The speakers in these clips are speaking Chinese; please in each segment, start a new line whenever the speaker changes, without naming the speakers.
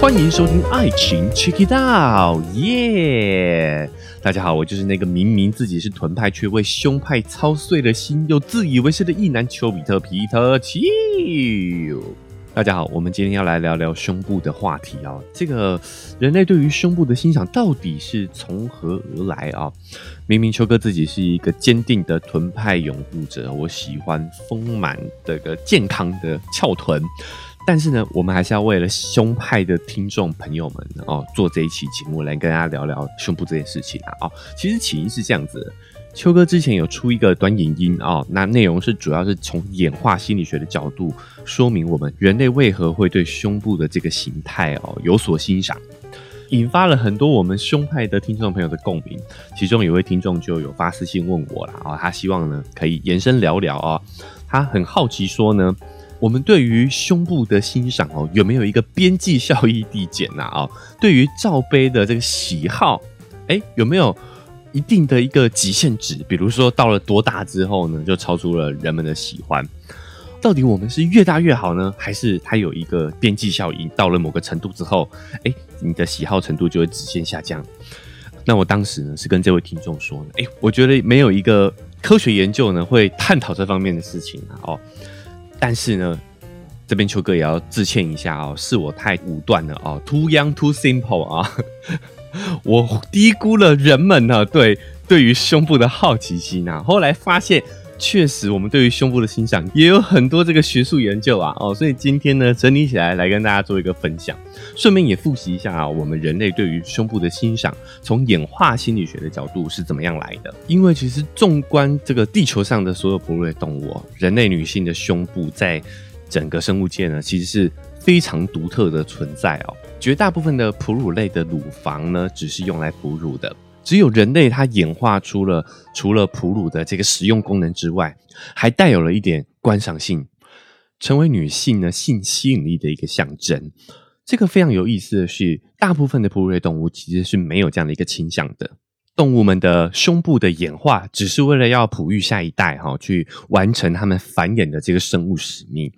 欢迎收听《爱情 Check It Out》，耶！大家好，我就是那个明明自己是臀派，却为胸派操碎了心，又自以为是的异男丘比特皮特丘。大家好，我们今天要来聊聊胸部的话题啊。这个人类对于胸部的欣赏到底是从何而来啊？明明秋哥自己是一个坚定的臀派拥护者，我喜欢丰满的个健康的翘臀。但是呢，我们还是要为了胸派的听众朋友们哦，做这一期节目来跟大家聊聊胸部这件事情啊。哦，其实起因是这样子的，秋哥之前有出一个短影音哦，那内容是主要是从演化心理学的角度说明我们人类为何会对胸部的这个形态哦有所欣赏，引发了很多我们胸派的听众朋友的共鸣。其中有位听众就有发私信问我了啊，他希望呢可以延伸聊聊啊，他很好奇说呢。我们对于胸部的欣赏哦，有没有一个边际效益递减呐？哦，对于罩杯的这个喜好，哎，有没有一定的一个极限值？比如说到了多大之后呢，就超出了人们的喜欢？到底我们是越大越好呢，还是它有一个边际效应？到了某个程度之后，哎，你的喜好程度就会直线下降？那我当时呢是跟这位听众说呢，哎，我觉得没有一个科学研究呢会探讨这方面的事情啊，哦。但是呢，这边秋哥也要致歉一下哦，是我太武断了哦，too young too simple 啊，我低估了人们呢对对于胸部的好奇心啊。后来发现，确实我们对于胸部的欣赏也有很多这个学术研究啊哦，所以今天呢整理起来来跟大家做一个分享，顺便也复习一下啊，我们人类对于胸部的欣赏，从演化心理学的角度是怎么样来的？因为其实纵观这个地球上的所有哺乳类动物，人类女性的胸部在整个生物界呢，其实是非常独特的存在哦。绝大部分的哺乳类的乳房呢，只是用来哺乳的。只有人类它演化出了除了哺乳的这个实用功能之外，还带有了一点观赏性，成为女性呢性吸引力的一个象征。这个非常有意思的是，大部分的哺乳类动物其实是没有这样的一个倾向的。动物们的胸部的演化，只是为了要哺育下一代，哈，去完成他们繁衍的这个生物使命。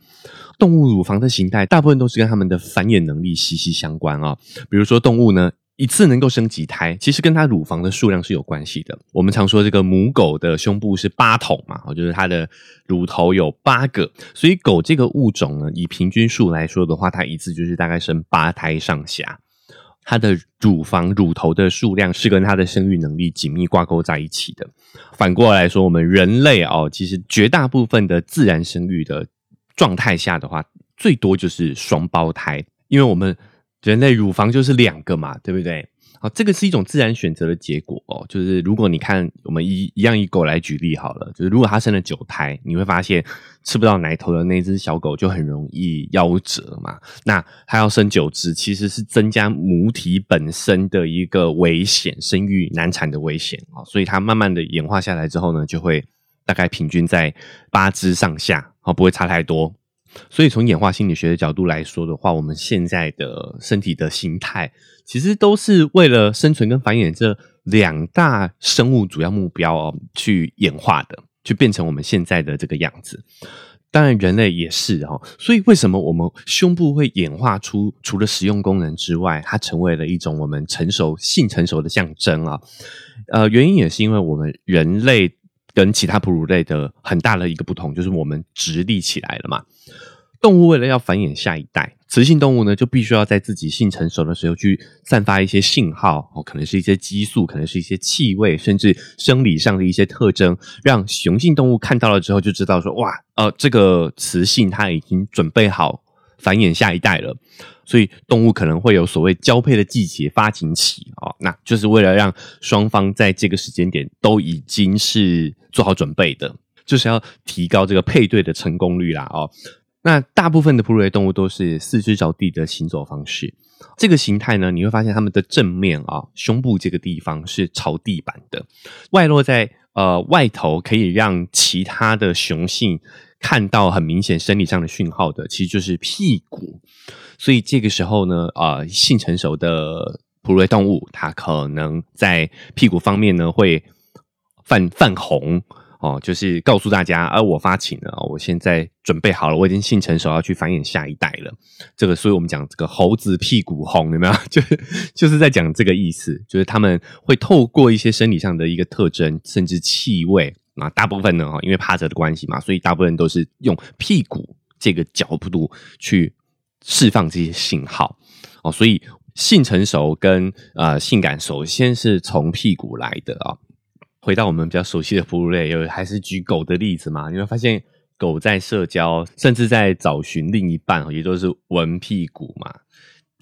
动物乳房的形态，大部分都是跟他们的繁衍能力息息相关啊。比如说，动物呢一次能够生几胎，其实跟它乳房的数量是有关系的。我们常说这个母狗的胸部是八桶嘛，就是它的乳头有八个，所以狗这个物种呢，以平均数来说的话，它一次就是大概生八胎上下。它的乳房乳头的数量是跟它的生育能力紧密挂钩在一起的。反过来说，我们人类哦，其实绝大部分的自然生育的状态下的话，最多就是双胞胎，因为我们人类乳房就是两个嘛，对不对？好，这个是一种自然选择的结果哦。就是如果你看我们一一样以狗来举例好了，就是如果它生了九胎，你会发现吃不到奶头的那只小狗就很容易夭折嘛。那它要生九只，其实是增加母体本身的一个危险，生育难产的危险啊。所以它慢慢的演化下来之后呢，就会大概平均在八只上下，哦，不会差太多。所以从演化心理学的角度来说的话，我们现在的身体的形态，其实都是为了生存跟繁衍这两大生物主要目标哦去演化的，去变成我们现在的这个样子。当然，人类也是哦。所以为什么我们胸部会演化出除了实用功能之外，它成为了一种我们成熟性成熟的象征啊？呃，原因也是因为我们人类。跟其他哺乳类的很大的一个不同，就是我们直立起来了嘛。动物为了要繁衍下一代，雌性动物呢就必须要在自己性成熟的时候去散发一些信号，哦，可能是一些激素，可能是一些气味，甚至生理上的一些特征，让雄性动物看到了之后就知道说，哇，呃，这个雌性它已经准备好繁衍下一代了。所以动物可能会有所谓交配的季节发情期啊，那就是为了让双方在这个时间点都已经是做好准备的，就是要提高这个配对的成功率啦哦。那大部分的哺乳类动物都是四肢着地的行走方式，这个形态呢，你会发现它们的正面啊，胸部这个地方是朝地板的，外落在呃外头，可以让其他的雄性看到很明显生理上的讯号的，其实就是屁股。所以这个时候呢，啊，性成熟的哺乳类动物，它可能在屁股方面呢会泛泛红，哦，就是告诉大家，而我发情了，我现在准备好了，我已经性成熟，要去繁衍下一代了。这个，所以我们讲这个猴子屁股红，有没有？就是就是在讲这个意思，就是他们会透过一些生理上的一个特征，甚至气味啊，大部分呢，哈，因为趴着的关系嘛，所以大部分都是用屁股这个角度去释放这些信号哦。所以性成熟跟呃性感，首先是从屁股来的啊。回到我们比较熟悉的哺乳类，有还是举狗的例子嘛？你会发现狗在社交，甚至在找寻另一半，也都是闻屁股嘛。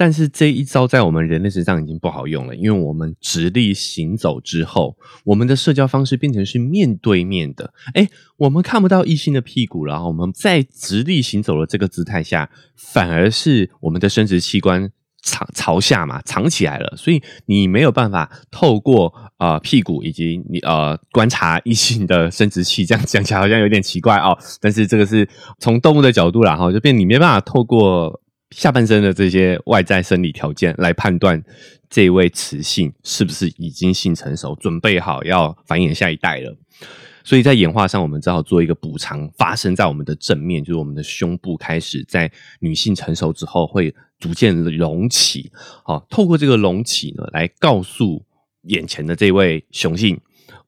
但是这一招在我们人类身上已经不好用了，因为我们直立行走之后，我们的社交方式变成是面对面的。哎，我们看不到异性的屁股了，我们在直立行走的这个姿态下，反而是我们的生殖器官。藏朝下嘛，藏起来了，所以你没有办法透过呃屁股以及你呃观察异性的生殖器，这样讲起来好像有点奇怪哦。但是这个是从动物的角度啦，哈，就变你没办法透过下半身的这些外在生理条件来判断这位雌性是不是已经性成熟，准备好要繁衍下一代了。所以在演化上，我们只好做一个补偿，发生在我们的正面，就是我们的胸部开始在女性成熟之后会。逐渐隆起，好，透过这个隆起呢，来告诉眼前的这位雄性，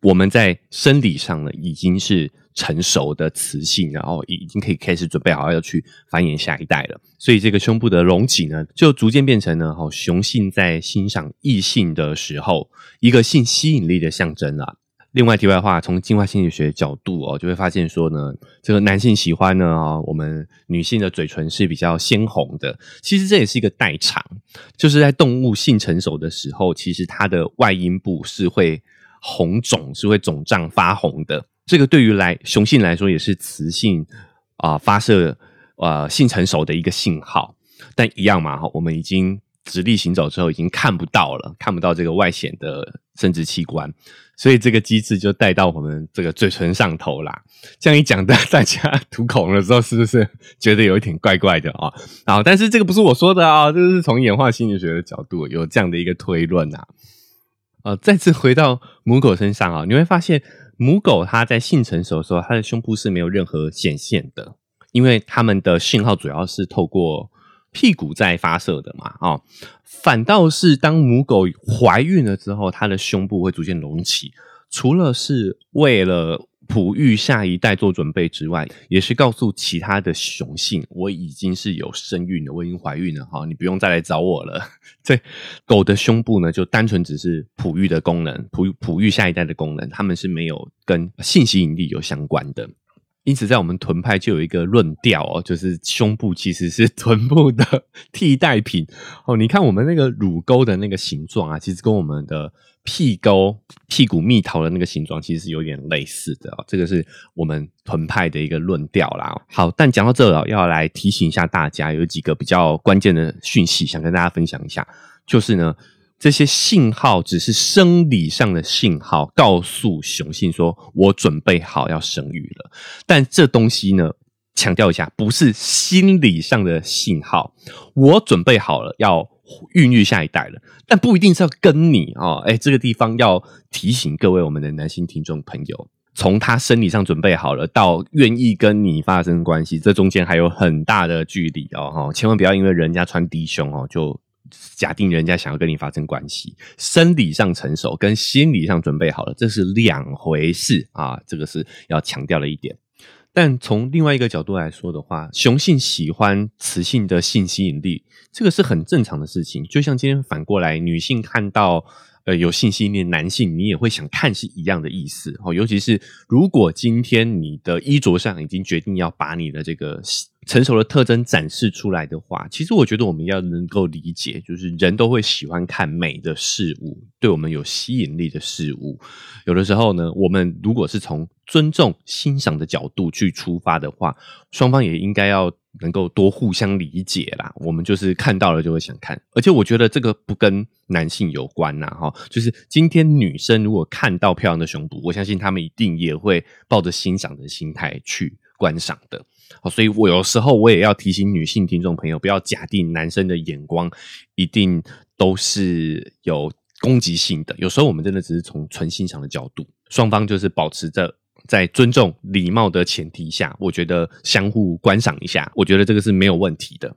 我们在生理上呢已经是成熟的雌性，然后已经可以开始准备好要去繁衍下一代了。所以这个胸部的隆起呢，就逐渐变成呢，好雄性在欣赏异性的时候一个性吸引力的象征了。另外，题外话，从进化心理学角度哦，就会发现说呢，这个男性喜欢呢啊，我们女性的嘴唇是比较鲜红的。其实这也是一个代偿，就是在动物性成熟的时候，其实它的外阴部是会红肿，是会肿胀发红的。这个对于来雄性来说，也是雌性啊发射呃性成熟的一个信号。但一样嘛，哈，我们已经。直立行走之后，已经看不到了，看不到这个外显的生殖器官，所以这个机制就带到我们这个嘴唇上头啦。这样一讲，大 大家吐口的时候，是不是觉得有一点怪怪的啊？好，但是这个不是我说的啊，这是从演化心理学的角度有这样的一个推论啊。呃，再次回到母狗身上啊，你会发现母狗它在性成熟的时候，它的胸部是没有任何显现的，因为它们的信号主要是透过。屁股在发射的嘛，哦，反倒是当母狗怀孕了之后，它的胸部会逐渐隆起，除了是为了哺育下一代做准备之外，也是告诉其他的雄性，我已经是有身孕了，我已经怀孕了，哈，你不用再来找我了。这狗的胸部呢，就单纯只是哺育的功能，哺哺育下一代的功能，它们是没有跟性吸引力有相关的。因此，在我们臀派就有一个论调哦，就是胸部其实是臀部的 替代品哦。你看我们那个乳沟的那个形状啊，其实跟我们的屁沟、屁股蜜桃的那个形状其实是有点类似的哦。这个是我们臀派的一个论调啦。好，但讲到这了，要来提醒一下大家，有几个比较关键的讯息，想跟大家分享一下，就是呢。这些信号只是生理上的信号，告诉雄性说：“我准备好要生育了。”但这东西呢，强调一下，不是心理上的信号。我准备好了要孕育下一代了，但不一定是要跟你哦。哎，这个地方要提醒各位我们的男性听众朋友，从他生理上准备好了到愿意跟你发生关系，这中间还有很大的距离哦。哈，千万不要因为人家穿低胸哦就。假定人家想要跟你发生关系，生理上成熟跟心理上准备好了，这是两回事啊！这个是要强调的一点。但从另外一个角度来说的话，雄性喜欢雌性的性吸引力，这个是很正常的事情。就像今天反过来，女性看到呃有性吸引力男性，你也会想看是一样的意思哦。尤其是如果今天你的衣着上已经决定要把你的这个。成熟的特征展示出来的话，其实我觉得我们要能够理解，就是人都会喜欢看美的事物，对我们有吸引力的事物。有的时候呢，我们如果是从尊重、欣赏的角度去出发的话，双方也应该要能够多互相理解啦。我们就是看到了就会想看，而且我觉得这个不跟男性有关呐，哈，就是今天女生如果看到漂亮的胸部，我相信她们一定也会抱着欣赏的心态去观赏的。好，所以我有时候我也要提醒女性听众朋友，不要假定男生的眼光一定都是有攻击性的。有时候我们真的只是从纯欣赏的角度，双方就是保持着在尊重、礼貌的前提下，我觉得相互观赏一下，我觉得这个是没有问题的。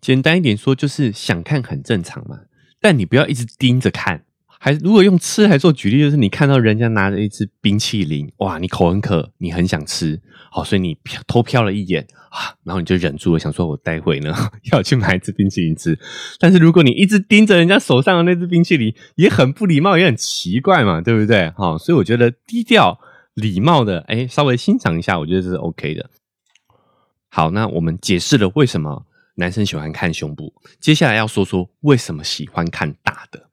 简单一点说，就是想看很正常嘛，但你不要一直盯着看。还如果用吃来做举例，就是你看到人家拿着一支冰淇淋，哇，你口很渴，你很想吃，好，所以你偷瞟了一眼啊，然后你就忍住了，想说我待会呢 要去买一支冰淇淋吃。但是如果你一直盯着人家手上的那支冰淇淋，也很不礼貌，也很奇怪嘛，对不对？好，所以我觉得低调、礼貌的，哎，稍微欣赏一下，我觉得这是 OK 的。好，那我们解释了为什么男生喜欢看胸部，接下来要说说为什么喜欢看大的。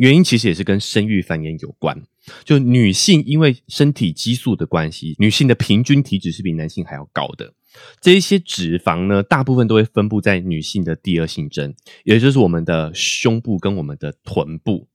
原因其实也是跟生育繁衍有关。就女性因为身体激素的关系，女性的平均体脂是比男性还要高的。这一些脂肪呢，大部分都会分布在女性的第二性征，也就是我们的胸部跟我们的臀部。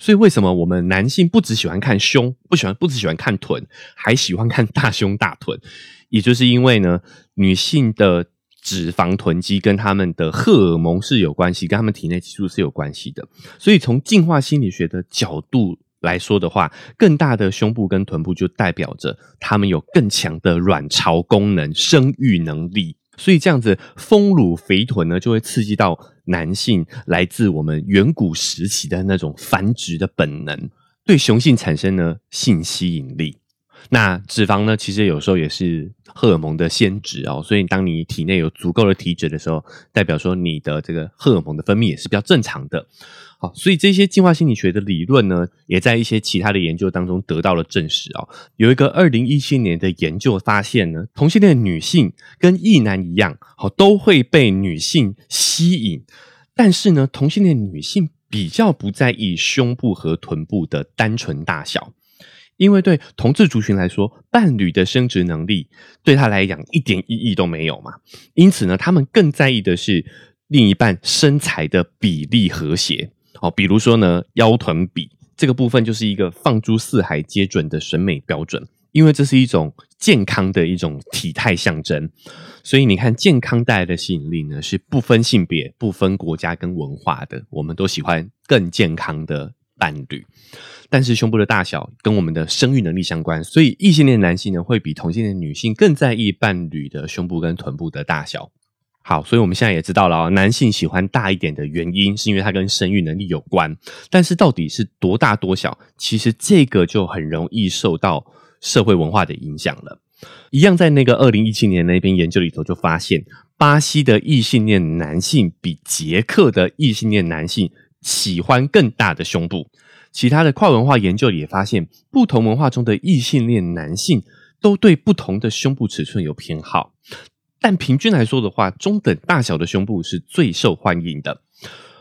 所以为什么我们男性不只喜欢看胸，不喜欢不只喜欢看臀，还喜欢看大胸大臀？也就是因为呢，女性的。脂肪囤积跟他们的荷尔蒙是有关系，跟他们体内激素是有关系的。所以从进化心理学的角度来说的话，更大的胸部跟臀部就代表着他们有更强的卵巢功能、生育能力。所以这样子丰乳肥臀呢，就会刺激到男性来自我们远古时期的那种繁殖的本能，对雄性产生呢性吸引力。那脂肪呢？其实有时候也是荷尔蒙的先值哦，所以当你体内有足够的体脂的时候，代表说你的这个荷尔蒙的分泌也是比较正常的。好，所以这些进化心理学的理论呢，也在一些其他的研究当中得到了证实哦。有一个二零一七年的研究发现呢，同性恋女性跟异男一样，好都会被女性吸引，但是呢，同性恋女性比较不在意胸部和臀部的单纯大小。因为对同志族群来说，伴侣的生殖能力对他来讲一点意义都没有嘛。因此呢，他们更在意的是另一半身材的比例和谐哦。比如说呢，腰臀比这个部分就是一个放诸四海皆准的审美标准，因为这是一种健康的一种体态象征。所以你看，健康带来的吸引力呢，是不分性别、不分国家跟文化的，我们都喜欢更健康的伴侣。但是胸部的大小跟我们的生育能力相关，所以异性恋男性呢会比同性恋女性更在意伴侣的胸部跟臀部的大小。好，所以我们现在也知道了啊，男性喜欢大一点的原因是因为它跟生育能力有关。但是到底是多大多小，其实这个就很容易受到社会文化的影响了。一样在那个二零一七年那篇研究里头就发现，巴西的异性恋男性比捷克的异性恋男性喜欢更大的胸部。其他的跨文化研究也发现，不同文化中的异性恋男性都对不同的胸部尺寸有偏好，但平均来说的话，中等大小的胸部是最受欢迎的。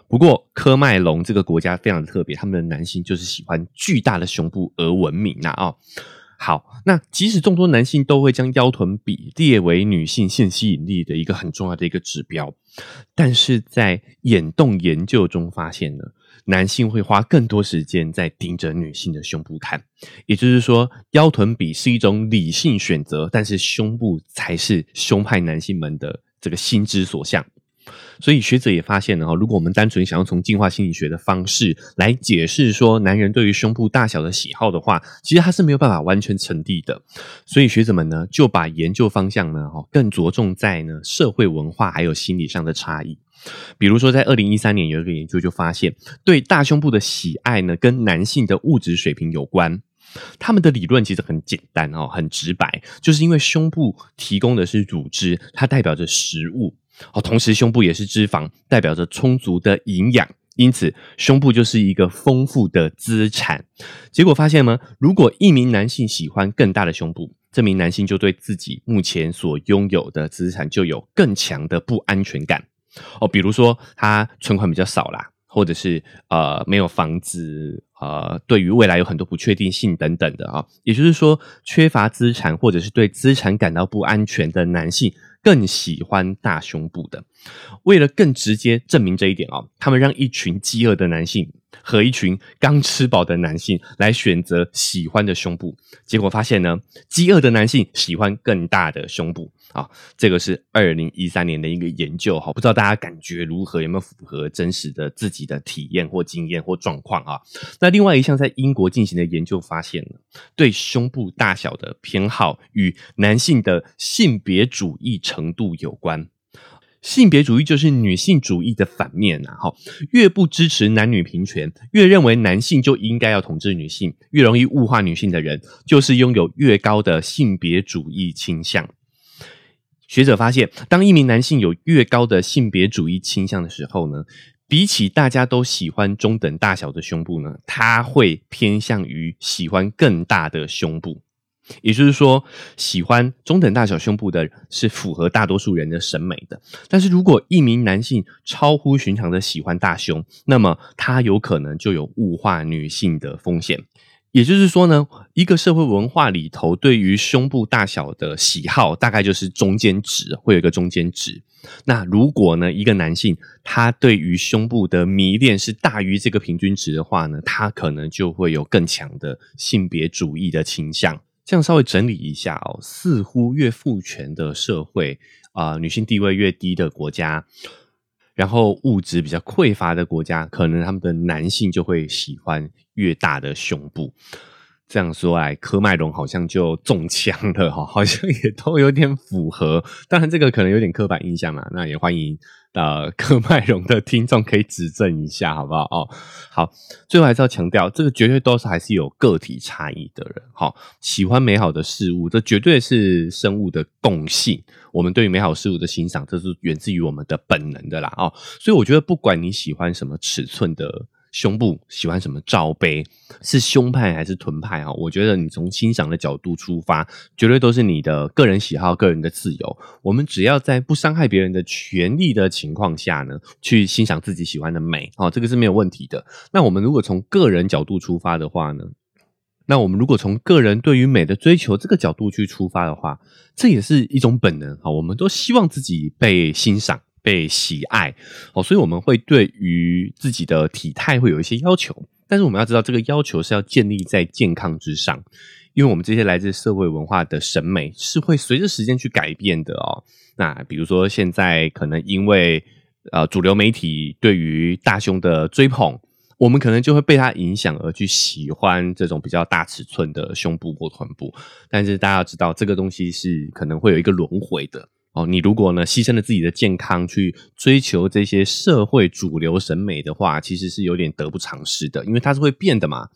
不过，科麦隆这个国家非常特别，他们的男性就是喜欢巨大的胸部而闻名呐啊。好，那即使众多男性都会将腰臀比列为女性性吸引力的一个很重要的一个指标，但是在眼动研究中发现呢。男性会花更多时间在盯着女性的胸部看，也就是说，腰臀比是一种理性选择，但是胸部才是胸派男性们的这个心之所向。所以学者也发现了哈，如果我们单纯想要从进化心理学的方式来解释说男人对于胸部大小的喜好的话，其实它是没有办法完全成立的。所以学者们呢就把研究方向呢哈更着重在呢社会文化还有心理上的差异。比如说，在二零一三年有一个研究就发现，对大胸部的喜爱呢，跟男性的物质水平有关。他们的理论其实很简单哦，很直白，就是因为胸部提供的是乳汁，它代表着食物哦，同时胸部也是脂肪，代表着充足的营养，因此胸部就是一个丰富的资产。结果发现呢，如果一名男性喜欢更大的胸部，这名男性就对自己目前所拥有的资产就有更强的不安全感。哦，比如说他存款比较少啦，或者是呃没有房子，呃，对于未来有很多不确定性等等的啊，也就是说缺乏资产或者是对资产感到不安全的男性更喜欢大胸部的。为了更直接证明这一点啊，他们让一群饥饿的男性和一群刚吃饱的男性来选择喜欢的胸部，结果发现呢，饥饿的男性喜欢更大的胸部啊。这个是二零一三年的一个研究哈，不知道大家感觉如何，有没有符合真实的自己的体验或经验或状况啊？那另外一项在英国进行的研究发现了，对胸部大小的偏好与男性的性别主义程度有关。性别主义就是女性主义的反面呐，哈，越不支持男女平权，越认为男性就应该要统治女性，越容易物化女性的人，就是拥有越高的性别主义倾向。学者发现，当一名男性有越高的性别主义倾向的时候呢，比起大家都喜欢中等大小的胸部呢，他会偏向于喜欢更大的胸部。也就是说，喜欢中等大小胸部的是符合大多数人的审美的。但是如果一名男性超乎寻常的喜欢大胸，那么他有可能就有物化女性的风险。也就是说呢，一个社会文化里头对于胸部大小的喜好，大概就是中间值，会有一个中间值。那如果呢，一个男性他对于胸部的迷恋是大于这个平均值的话呢，他可能就会有更强的性别主义的倾向。这样稍微整理一下哦，似乎越父权的社会啊，女性地位越低的国家，然后物质比较匮乏的国家，可能他们的男性就会喜欢越大的胸部。这样说来，科麦隆好像就中枪了哈，好像也都有点符合。当然，这个可能有点刻板印象嘛，那也欢迎。呃，科麦隆的听众可以指正一下，好不好？哦，好，最后还是要强调，这个绝对都是还是有个体差异的人。好，喜欢美好的事物，这绝对是生物的共性。我们对于美好事物的欣赏，这是源自于我们的本能的啦。哦，所以我觉得，不管你喜欢什么尺寸的。胸部喜欢什么罩杯？是胸派还是臀派啊？我觉得你从欣赏的角度出发，绝对都是你的个人喜好、个人的自由。我们只要在不伤害别人的权利的情况下呢，去欣赏自己喜欢的美，哦，这个是没有问题的。那我们如果从个人角度出发的话呢？那我们如果从个人对于美的追求这个角度去出发的话，这也是一种本能啊。我们都希望自己被欣赏。被喜爱哦，所以我们会对于自己的体态会有一些要求，但是我们要知道，这个要求是要建立在健康之上，因为我们这些来自社会文化的审美是会随着时间去改变的哦。那比如说现在可能因为呃主流媒体对于大胸的追捧，我们可能就会被它影响而去喜欢这种比较大尺寸的胸部或臀部，但是大家要知道，这个东西是可能会有一个轮回的。哦，你如果呢牺牲了自己的健康去追求这些社会主流审美的话，其实是有点得不偿失的，因为它是会变的嘛。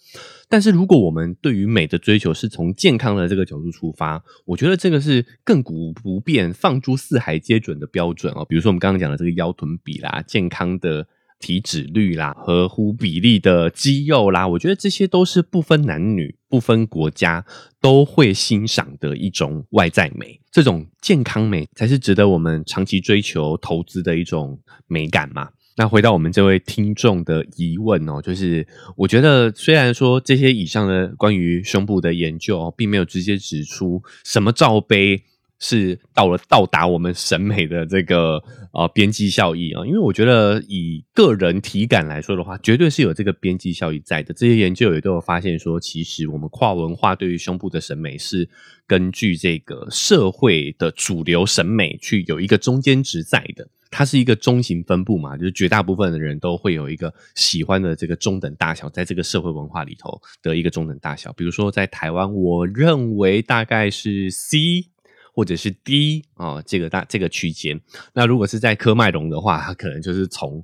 但是如果我们对于美的追求是从健康的这个角度出发，我觉得这个是亘古不变、放诸四海皆准的标准哦。比如说我们刚刚讲的这个腰臀比啦，健康的。体脂率啦，合乎比例的肌肉啦，我觉得这些都是不分男女、不分国家都会欣赏的一种外在美。这种健康美才是值得我们长期追求、投资的一种美感嘛。那回到我们这位听众的疑问哦，就是我觉得虽然说这些以上的关于胸部的研究，并没有直接指出什么罩杯。是到了到达我们审美的这个呃边际效益啊，因为我觉得以个人体感来说的话，绝对是有这个边际效益在的。这些研究也都有发现说，其实我们跨文化对于胸部的审美是根据这个社会的主流审美去有一个中间值在的，它是一个中型分布嘛，就是绝大部分的人都会有一个喜欢的这个中等大小，在这个社会文化里头的一个中等大小。比如说在台湾，我认为大概是 C。或者是 D 啊，这个大这个区间，那如果是在科麦隆的话，它可能就是从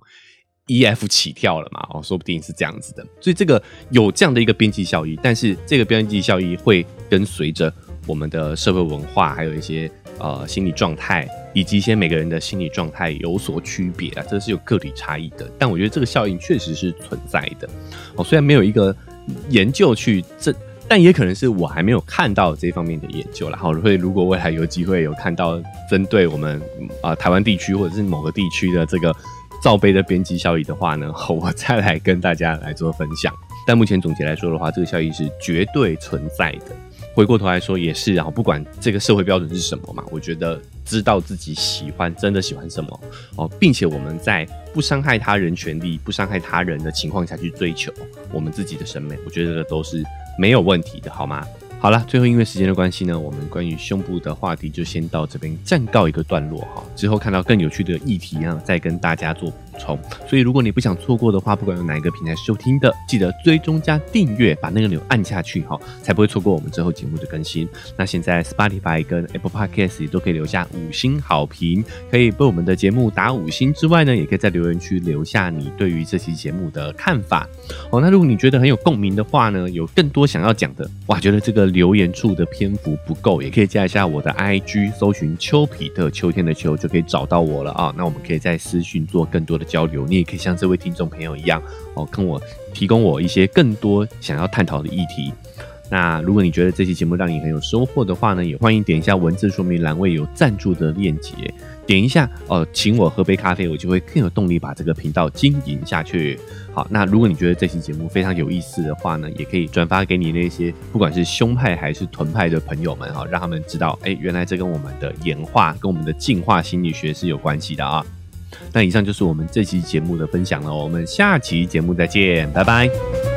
EF 起跳了嘛，哦，说不定是这样子的。所以这个有这样的一个边际效益，但是这个边际效益会跟随着我们的社会文化，还有一些呃心理状态，以及一些每个人的心理状态有所区别啊，这是有个体差异的。但我觉得这个效应确实是存在的。哦，虽然没有一个研究去证。但也可能是我还没有看到这方面的研究了。好，会如果未来有机会有看到针对我们啊台湾地区或者是某个地区的这个罩杯的边际效益的话呢，我再来跟大家来做分享。但目前总结来说的话，这个效益是绝对存在的。回过头来说也是，然后不管这个社会标准是什么嘛，我觉得知道自己喜欢真的喜欢什么哦，并且我们在不伤害他人权利、不伤害他人的情况下去追求我们自己的审美，我觉得都是没有问题的，好吗？好了，最后因为时间的关系呢，我们关于胸部的话题就先到这边暂告一个段落哈。之后看到更有趣的议题啊，再跟大家做充。所以如果你不想错过的话，不管用哪一个平台收听的，记得追踪加订阅，把那个钮按下去哈，才不会错过我们之后节目的更新。那现在 Spotify 跟 Apple Podcast 也都可以留下五星好评，可以为我们的节目打五星之外呢，也可以在留言区留下你对于这期节目的看法。哦，那如果你觉得很有共鸣的话呢，有更多想要讲的，哇，觉得这个。留言处的篇幅不够，也可以加一下我的 IG，搜寻丘比特秋天的秋就可以找到我了啊。那我们可以在私讯做更多的交流，你也可以像这位听众朋友一样哦，跟我提供我一些更多想要探讨的议题。那如果你觉得这期节目让你很有收获的话呢，也欢迎点一下文字说明栏位有赞助的链接，点一下哦，请我喝杯咖啡，我就会更有动力把这个频道经营下去。好，那如果你觉得这期节目非常有意思的话呢，也可以转发给你那些不管是胸派还是臀派的朋友们哈，让他们知道，哎，原来这跟我们的演化、跟我们的进化心理学是有关系的啊。那以上就是我们这期节目的分享了，我们下期节目再见，拜拜。